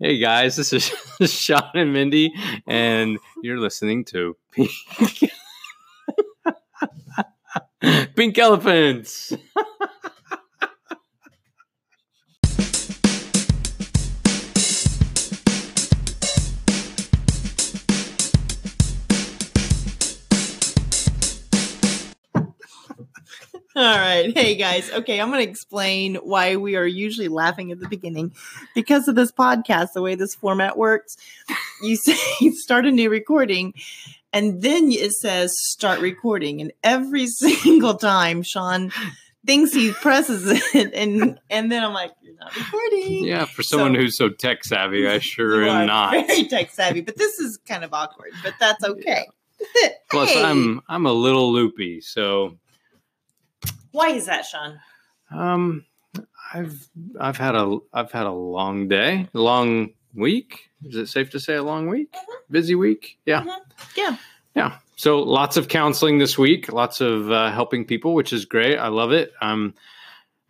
Hey guys, this is Sean and Mindy, and you're listening to Pink, Pink Elephants. All right. Hey guys. Okay, I'm going to explain why we are usually laughing at the beginning because of this podcast, the way this format works. You say you start a new recording and then it says start recording and every single time Sean thinks he presses it and and then I'm like you're not recording. Yeah, for someone So- who's so tech savvy, I sure am not. Very tech savvy, but this is kind of awkward, but that's okay. Plus, Hey. I'm I'm a little loopy, so Why is that, Sean? um, I've I've had a I've had a long day, long week. Is it safe to say a long week? Busy week? Yeah. Mhm. Yeah. Yeah. So lots of counseling this week, lots of uh, helping people, which is great. I love it. I'm,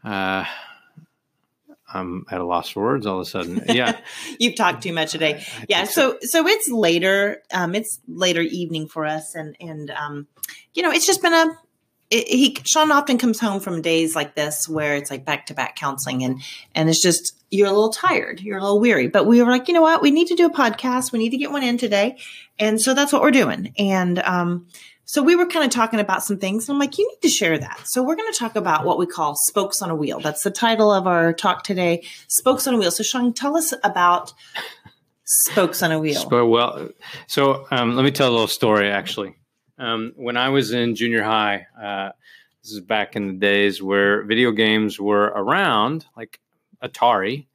uh, I'm at a loss for words all of a sudden. Yeah. You've talked too much today. I Yeah, think so so it's later. Um, it's later evening for us, and and um, you know, it's just been a. It, he Sean often comes home from days like this where it's like back to back counseling, and and it's just you're a little tired, you're a little weary. But we were like, you know what, we need to do a podcast. We need to get one in today, and so that's what we're doing. And um, so we were kind of talking about some things, and I'm like, you need to share that. So we're going to talk about what we call spokes on a wheel. That's the title of our talk today, spokes on a wheel. So Sean, tell us about spokes on a wheel. Well, so um, let me tell a little story actually. Um, when I was in junior high, uh, this is back in the days where video games were around, like Atari,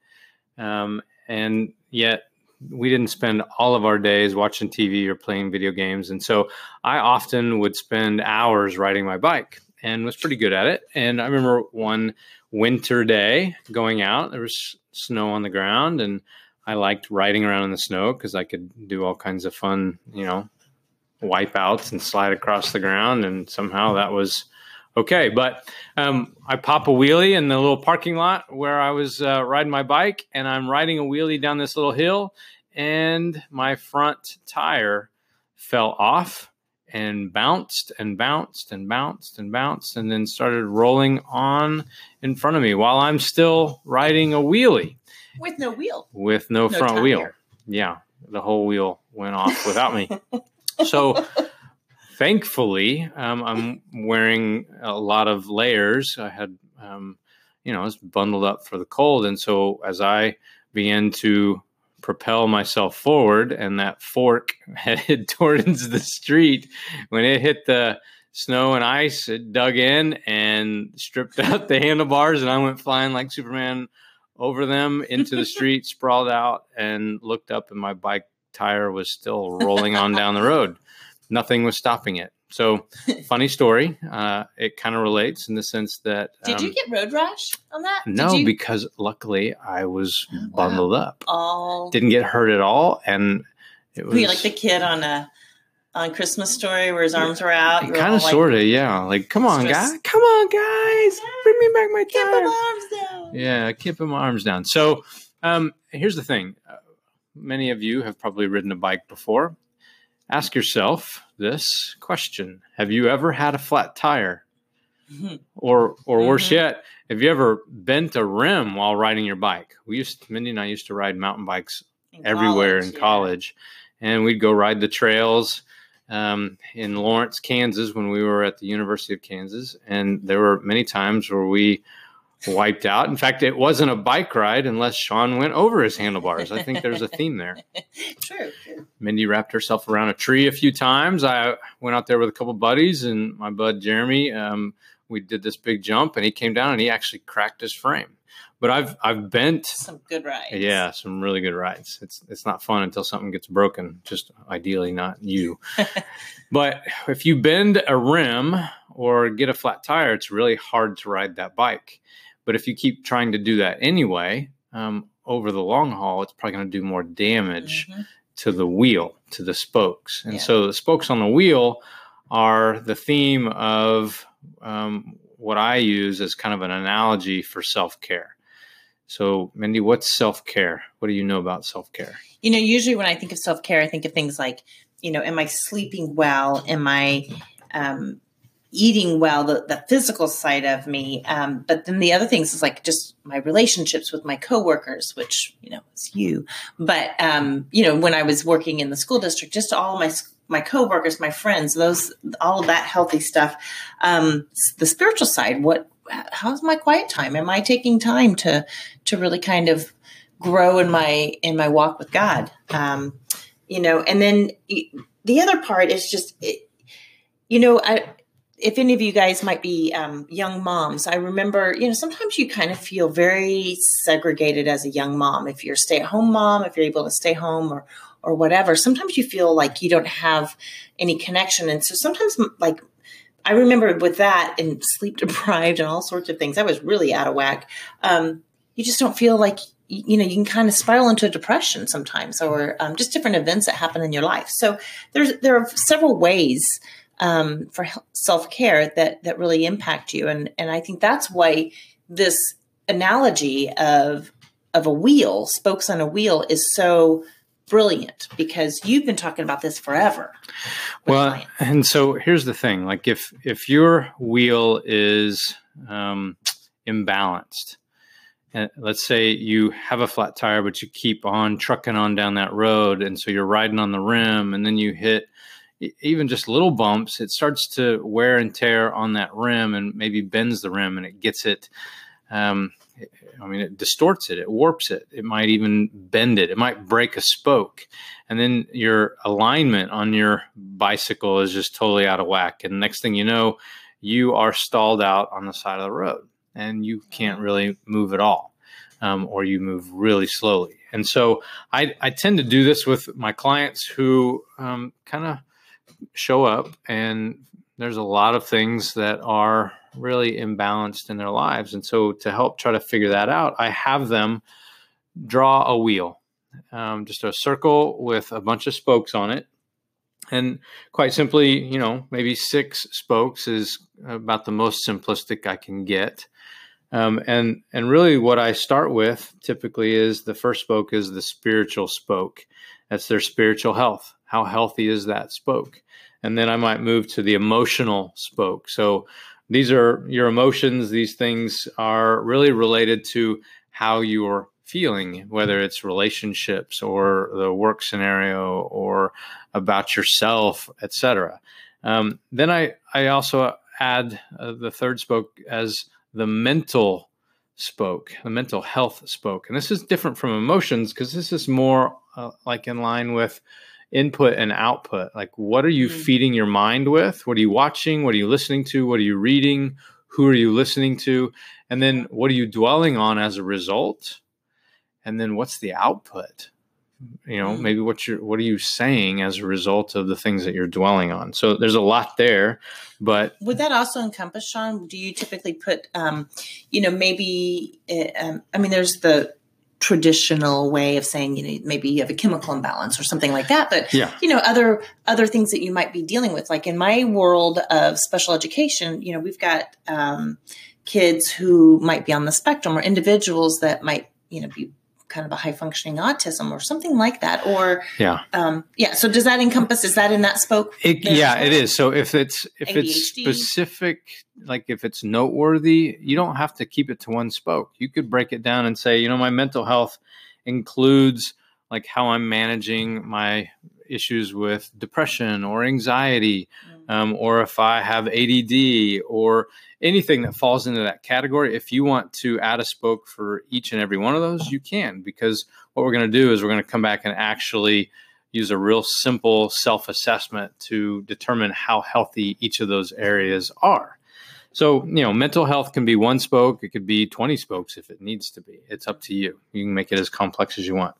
um, and yet we didn't spend all of our days watching TV or playing video games. And so I often would spend hours riding my bike and was pretty good at it. And I remember one winter day going out, there was snow on the ground and I liked riding around in the snow because I could do all kinds of fun, you know, wipeouts and slide across the ground. And somehow that was okay. But um, I pop a wheelie in the little parking lot where I was uh, riding my bike, and I'm riding a wheelie down this little hill, and my front tire fell off and bounced and bounced and bounced and bounced and then started rolling on in front of me while I'm still riding a wheelie with no wheel. with no, No front wheel. Yeah, the whole wheel went off without me. so thankfully, um, I'm wearing a lot of layers. I had, um, you know, I was bundled up for the cold, and so as I began to propel myself forward, and that fork headed towards the street, when it hit the snow and ice, it dug in and stripped out the handlebars, and I went flying like Superman over them into the street, sprawled out, and looked up, and my bike tire was still rolling on down the road. Nothing was stopping it. So, funny story. Uh, it kind of relates in the sense that Did um, you get road rash on that? no, you because luckily I was Wow. bundled up, all didn't get hurt at all, and it was were like the kid on a on Christmas Story where his arms were out? You were kind of, like, sort of, yeah. Like, come on, guys, come on, guys, bring me back my Keep tire. him arms down. Yeah, keep my arms down. So, um, here's the thing: uh, many of you have probably ridden a bike before. Ask yourself this question: Have you ever had a flat tire, or or worse Mhm. yet, have you ever bent a rim while riding your bike? We used, Mindy and I used to ride mountain bikes In everywhere college, in yeah. college, and we'd go ride the trails um, in Lawrence, Kansas, when we were at the University of Kansas, and there were many times where we wiped out. In fact, it wasn't a bike ride unless Sean went over his handlebars. I think there's a theme there. True. true. Mindy wrapped herself around a tree a few times. I went out there with a couple buddies and my bud Jeremy. Um, we did this big jump, and he came down and he actually cracked his frame. But I've I've bent Some good rides. yeah, some really good rides. It's it's not fun until something gets broken. Just ideally not you. but if you bend a rim or get a flat tire, it's really hard to ride that bike. But if you keep trying to do that anyway, um, over the long haul, it's probably going to do more damage Mhm. to the wheel, to the spokes. And Yeah. so the spokes on the wheel are the theme of um, what I use as kind of an analogy for self care. So, Mindy, what's self care? What do you know about self care? You know, usually when I think of self care, I think of things like, you know, am I sleeping well? Am I um, eating well, the, the physical side of me. Um, but then the other things is like just my relationships with my coworkers, which, you know, is you. But, um, you know, when I was working in the school district, just all my, my coworkers, my friends, those, all of that healthy stuff. Um, the spiritual side, what, how's my quiet time? Am I taking time to, to really kind of grow in my, in my walk with God? Um, you know, and then the other part is just, it, you know, I, if any of you guys might be um, young moms, I remember, you know, sometimes you kind of feel very segregated as a young mom. If you're a stay at home mom, if you're able to stay home or, or whatever, sometimes you feel like you don't have any connection. And so sometimes, like, I remember with that and sleep deprived and all sorts of things, I was really out of whack. Um, you just don't feel like you know you can kind of spiral into a depression sometimes or um, just different events that happen in your life so there's there are several ways um, for self care that that really impact you. And and I think that's why this analogy of of a wheel, spokes on a wheel, is so brilliant because you've been talking about this forever. Well, clients. and so here's the thing: like if if your wheel is um, imbalanced. And let's say you have a flat tire, but you keep on trucking on down that road. And so you're riding on the rim, and then you hit even just little bumps, it starts to wear and tear on that rim and maybe bends the rim and it gets it. Um, I mean, it distorts it, it warps it, it might even bend it, it might break a spoke. And then your alignment on your bicycle is just totally out of whack. And next thing you know, you are stalled out on the side of the road and you can't really move at all, um, or you move really slowly. And so I, I, tend to do this with my clients who um, kind of show up and there's a lot of things that are really imbalanced in their lives. And so to help try to figure that out, I have them draw a wheel, um, just a circle with a bunch of spokes on it. And quite simply, you know, maybe six spokes is about the most simplistic I can get. Um, and and really, what I start with typically is the first spoke is the spiritual spoke. That's their spiritual health. How healthy is that spoke? and then I might move to the emotional spoke. So these are your emotions. These things are really related to how you're feeling, whether it's relationships or the work scenario or about yourself, etc. Um, then I I also add uh, the third spoke as the mental spoke, the mental health spoke, and this is different from emotions because this is more uh, like in line with input and output. Like, what are you mm-hmm. feeding your mind with? What are you watching? What are you listening to? What are you reading? Who are you listening to? And then what are you dwelling on as a result? And then what's the output? You know, mm-hmm. maybe what you're what are you saying as a result of the things that you're dwelling on? So there's a lot there, but would that also encompass, Sean? Do you typically put, um, you know, maybe? Uh, um, I mean, there's the traditional way of saying you know maybe you have a chemical imbalance or something like that but yeah. you know other other things that you might be dealing with like in my world of special education you know we've got um, kids who might be on the spectrum or individuals that might you know be kind of a high functioning autism or something like that or yeah um, yeah so does that encompass is that in that spoke it, yeah it is so if it's if ADHD? it's specific like if it's noteworthy you don't have to keep it to one spoke you could break it down and say you know my mental health includes like how i'm managing my issues with depression or anxiety. Um, or if i have add or anything that falls into that category, if you want to add a spoke for each and every one of those, you can, because what we're going to do is we're going to come back and actually use a real simple self assessment to determine how healthy each of those areas are. So, you know, mental health can be one spoke, it could be 20 spokes if it needs to be. It's up to you. You can make it as complex as you want.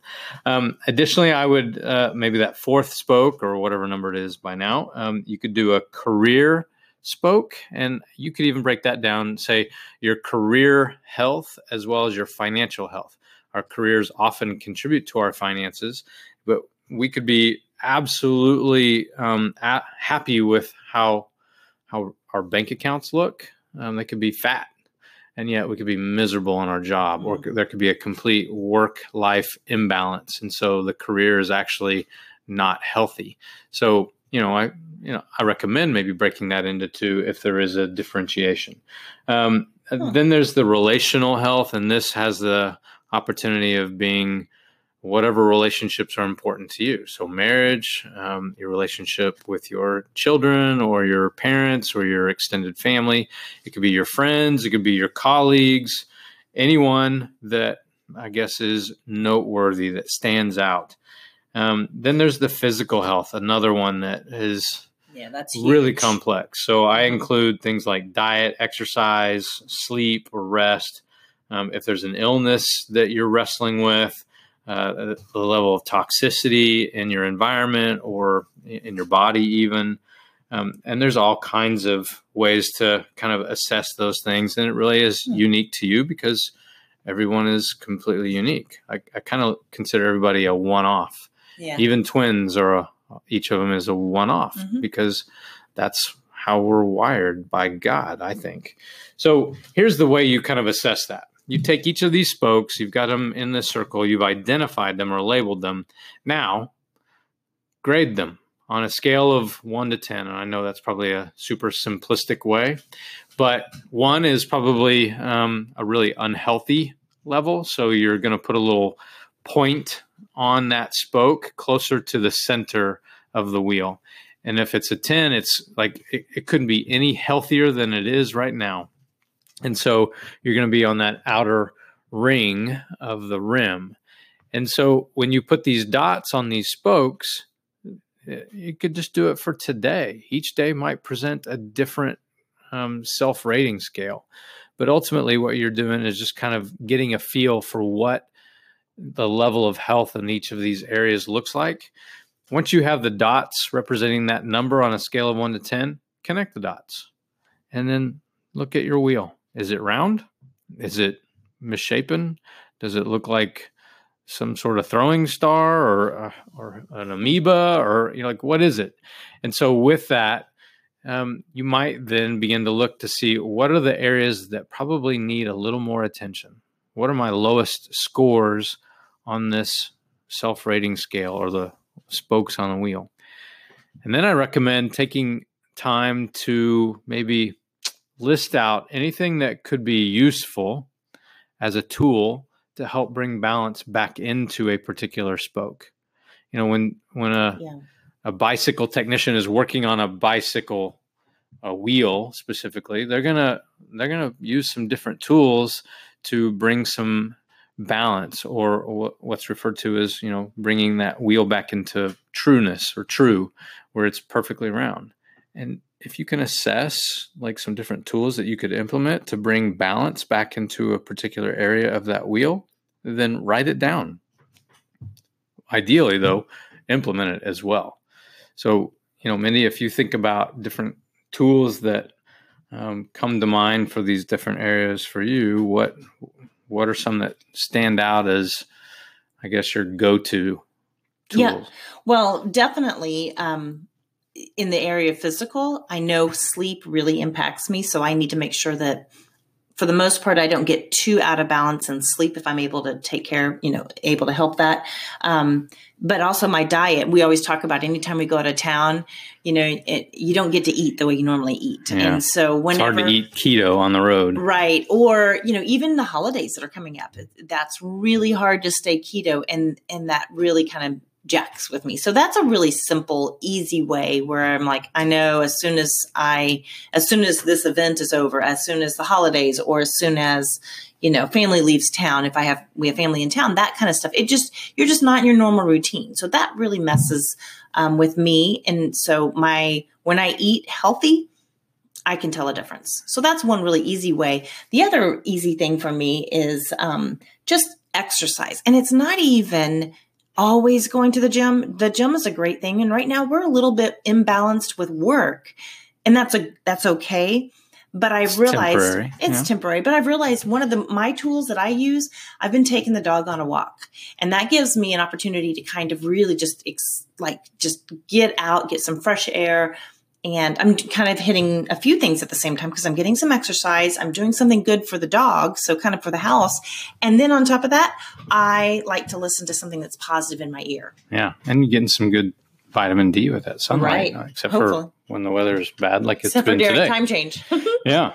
Um, additionally, I would uh, maybe that fourth spoke or whatever number it is by now, um, you could do a career spoke. And you could even break that down, say your career health as well as your financial health. Our careers often contribute to our finances, but we could be absolutely um, happy with how how our bank accounts look. Um, they could be fat, and yet we could be miserable in our job or Mm. there could be a complete work life imbalance and so the career is actually not healthy so you know i you know i recommend maybe breaking that into two if there is a differentiation um, Huh. then there's the relational health and this has the opportunity of being whatever relationships are important to you. So, marriage, um, your relationship with your children or your parents or your extended family. It could be your friends, it could be your colleagues, anyone that I guess is noteworthy, that stands out. Um, then there's the physical health, another one that is Yeah, that's really complex. So I Mhm. include things like diet, exercise, sleep, or rest. Um, if there's an illness that you're wrestling with, uh, the level of toxicity in your environment or in your body, even. Um, and there's all kinds of ways to kind of assess those things. And it really is Hmm. unique to you because everyone is completely unique. I, I kind of consider everybody a one off Yeah. even twins are a, each of them is a one-off Mhm. because that's how we're wired by god i think so here's the way you kind of assess that you take each of these spokes you've got them in this circle you've identified them or labeled them now grade them on a scale of 1 to 10 and i know that's probably a super simplistic way but one is probably um, a really unhealthy level so you're going to put a little point on that spoke closer to the center of the wheel. And if it's a 10, it's like it, it couldn't be any healthier than it is right now. And so you're going to be on that outer ring of the rim. And so when you put these dots on these spokes, you could just do it for today. Each day might present a different um, self rating scale. But ultimately, what you're doing is just kind of getting a feel for what the level of health in each of these areas looks like. Once you have the dots representing that number on a scale of 1 to 10, connect the dots and then look at your wheel. Is it round? Is it misshapen? Does it look like some sort of throwing star or uh, or an amoeba or you know like what is it? And so with that, um, you might then begin to look to see what are the areas that probably need a little more attention. What are my lowest scores on this self rating scale or the spokes on the wheel? And then I recommend taking time to maybe list out anything that could be useful as a tool to help bring balance back into a particular spoke. You know, when when a Yeah. a bicycle technician is working on a bicycle a wheel specifically, they're gonna they're gonna use some different tools to bring some balance or, or what's referred to as you know bringing that wheel back into trueness or true where it's perfectly round and if you can assess like some different tools that you could implement to bring balance back into a particular area of that wheel then write it down. Ideally though implement it as well. So you know mindy if you think about different tools that um, come to mind for these different areas for you what what are some that stand out as i guess your go-to tools? Yeah. Well, definitely um, in the area of physical, I know sleep really impacts me. So I need to make sure that for the most part, I don't get too out of balance in sleep if I'm able to take care, you know, able to help that. Um, but also my diet. We always talk about anytime we go out of town, you know, it, you don't get to eat the way you normally eat. Yeah. And so it's whenever hard to eat keto on the road Right. Or, you know, even the holidays that are coming up, that's really hard to stay keto and and that really kind of jacks with me. So that's a really simple, easy way where I'm like, I know as soon as I as soon as this event is over, as soon as the holidays or as soon as you know, family leaves town, if I have we have family in town, that kind of stuff. It just you're just not in your normal routine. So that really messes um, with me. And so my when I eat healthy, I can tell a difference. So that's one really easy way. The other easy thing for me is um, just exercise. And it's not even always going to the gym. The gym is a great thing. And right now we're a little bit imbalanced with work. And that's a that's okay. But I've It's realized temporary, it's yeah. temporary. But I've realized one of the my tools that I use, I've been taking the dog on a walk. And that gives me an opportunity to kind of really just ex, like just get out, get some fresh air, and I'm kind of hitting a few things at the same time because I'm getting some exercise. I'm doing something good for the dog, so kind of for the house. And then on top of that, I like to listen to something that's positive in my ear. Yeah, and you're getting some good vitamin D with that sunlight, Right. except Hopefully. for when the weather is bad, like it's Except been today. time change. Yeah.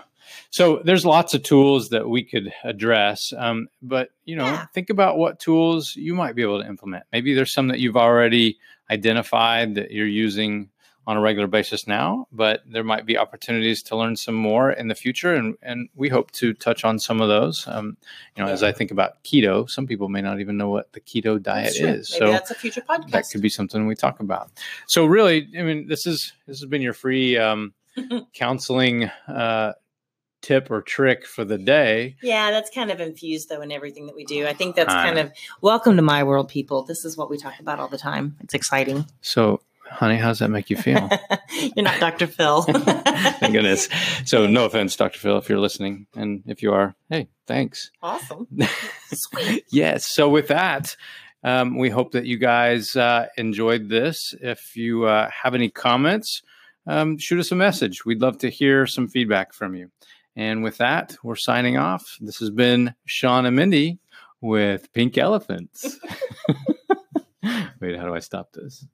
So there's lots of tools that we could address, um, but you know, Yeah. think about what tools you might be able to implement. Maybe there's some that you've already identified that you're using on a regular basis now, but there might be opportunities to learn some more in the future, and and we hope to touch on some of those. Um, you know, as I think about keto, some people may not even know what the keto diet is. Maybe so that's a future podcast. that could be something we talk about. So really, I mean, this is this has been your free um, counseling uh, tip or trick for the day. Yeah, that's kind of infused though in everything that we do. I think that's kind of welcome to my world, people. This is what we talk about all the time. It's exciting. So, honey, how does that make you feel? You're not Dr. Phil. Thank goodness. So, no offense, Dr. Phil, if you're listening, and if you are, hey, thanks. awesome. Sweet. yes. So, with that. Um, we hope that you guys uh, enjoyed this. If you uh, have any comments, um, shoot us a message. We'd love to hear some feedback from you. And with that, we're signing off. This has been Sean and Mindy with Pink Elephants. Wait, how do I stop this?